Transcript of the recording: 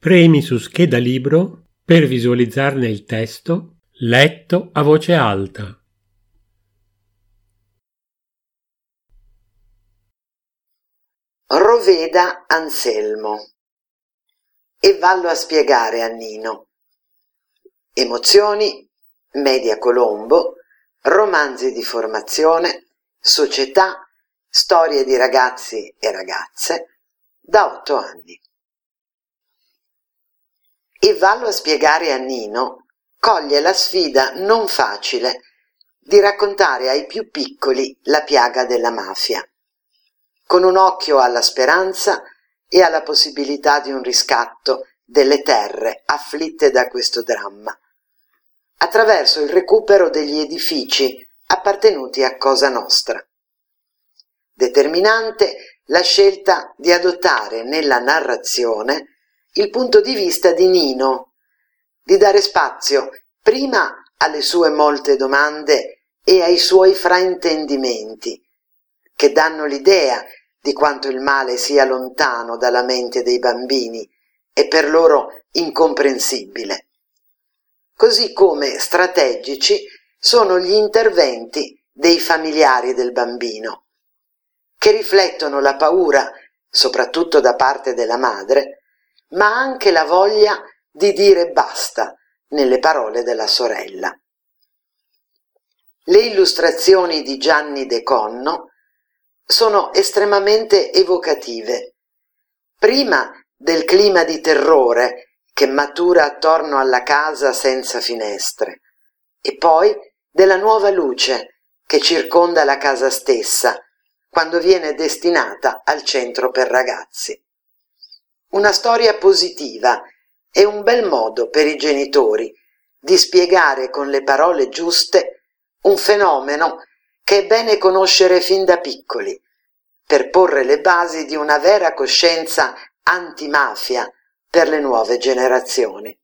Premi su scheda libro per visualizzarne il testo letto a voce alta. Roveda Anselmo e vallo a spiegare a Nino. Emozioni, Media Colombo, romanzi di formazione, società, storie di ragazzi e ragazze da otto anni. E vallo a spiegare a Nino coglie la sfida non facile di raccontare ai più piccoli la piaga della mafia, con un occhio alla speranza e alla possibilità di un riscatto delle terre afflitte da questo dramma, attraverso il recupero degli edifici appartenuti a Cosa Nostra. Determinante la scelta di adottare nella narrazione il punto di vista di Nino, di dare spazio prima alle sue molte domande e ai suoi fraintendimenti, che danno l'idea di quanto il male sia lontano dalla mente dei bambini e per loro incomprensibile. Così come strategici sono gli interventi dei familiari del bambino, che riflettono la paura, soprattutto da parte della madre, ma anche la voglia di dire basta nelle parole della sorella. Le illustrazioni di Gianni De Conno sono estremamente evocative. Prima del clima di terrore che matura attorno alla casa senza finestre e poi della nuova luce che circonda la casa stessa quando viene destinata al centro per ragazzi. Una storia positiva è un bel modo per i genitori di spiegare con le parole giuste un fenomeno che è bene conoscere fin da piccoli, per porre le basi di una vera coscienza antimafia per le nuove generazioni.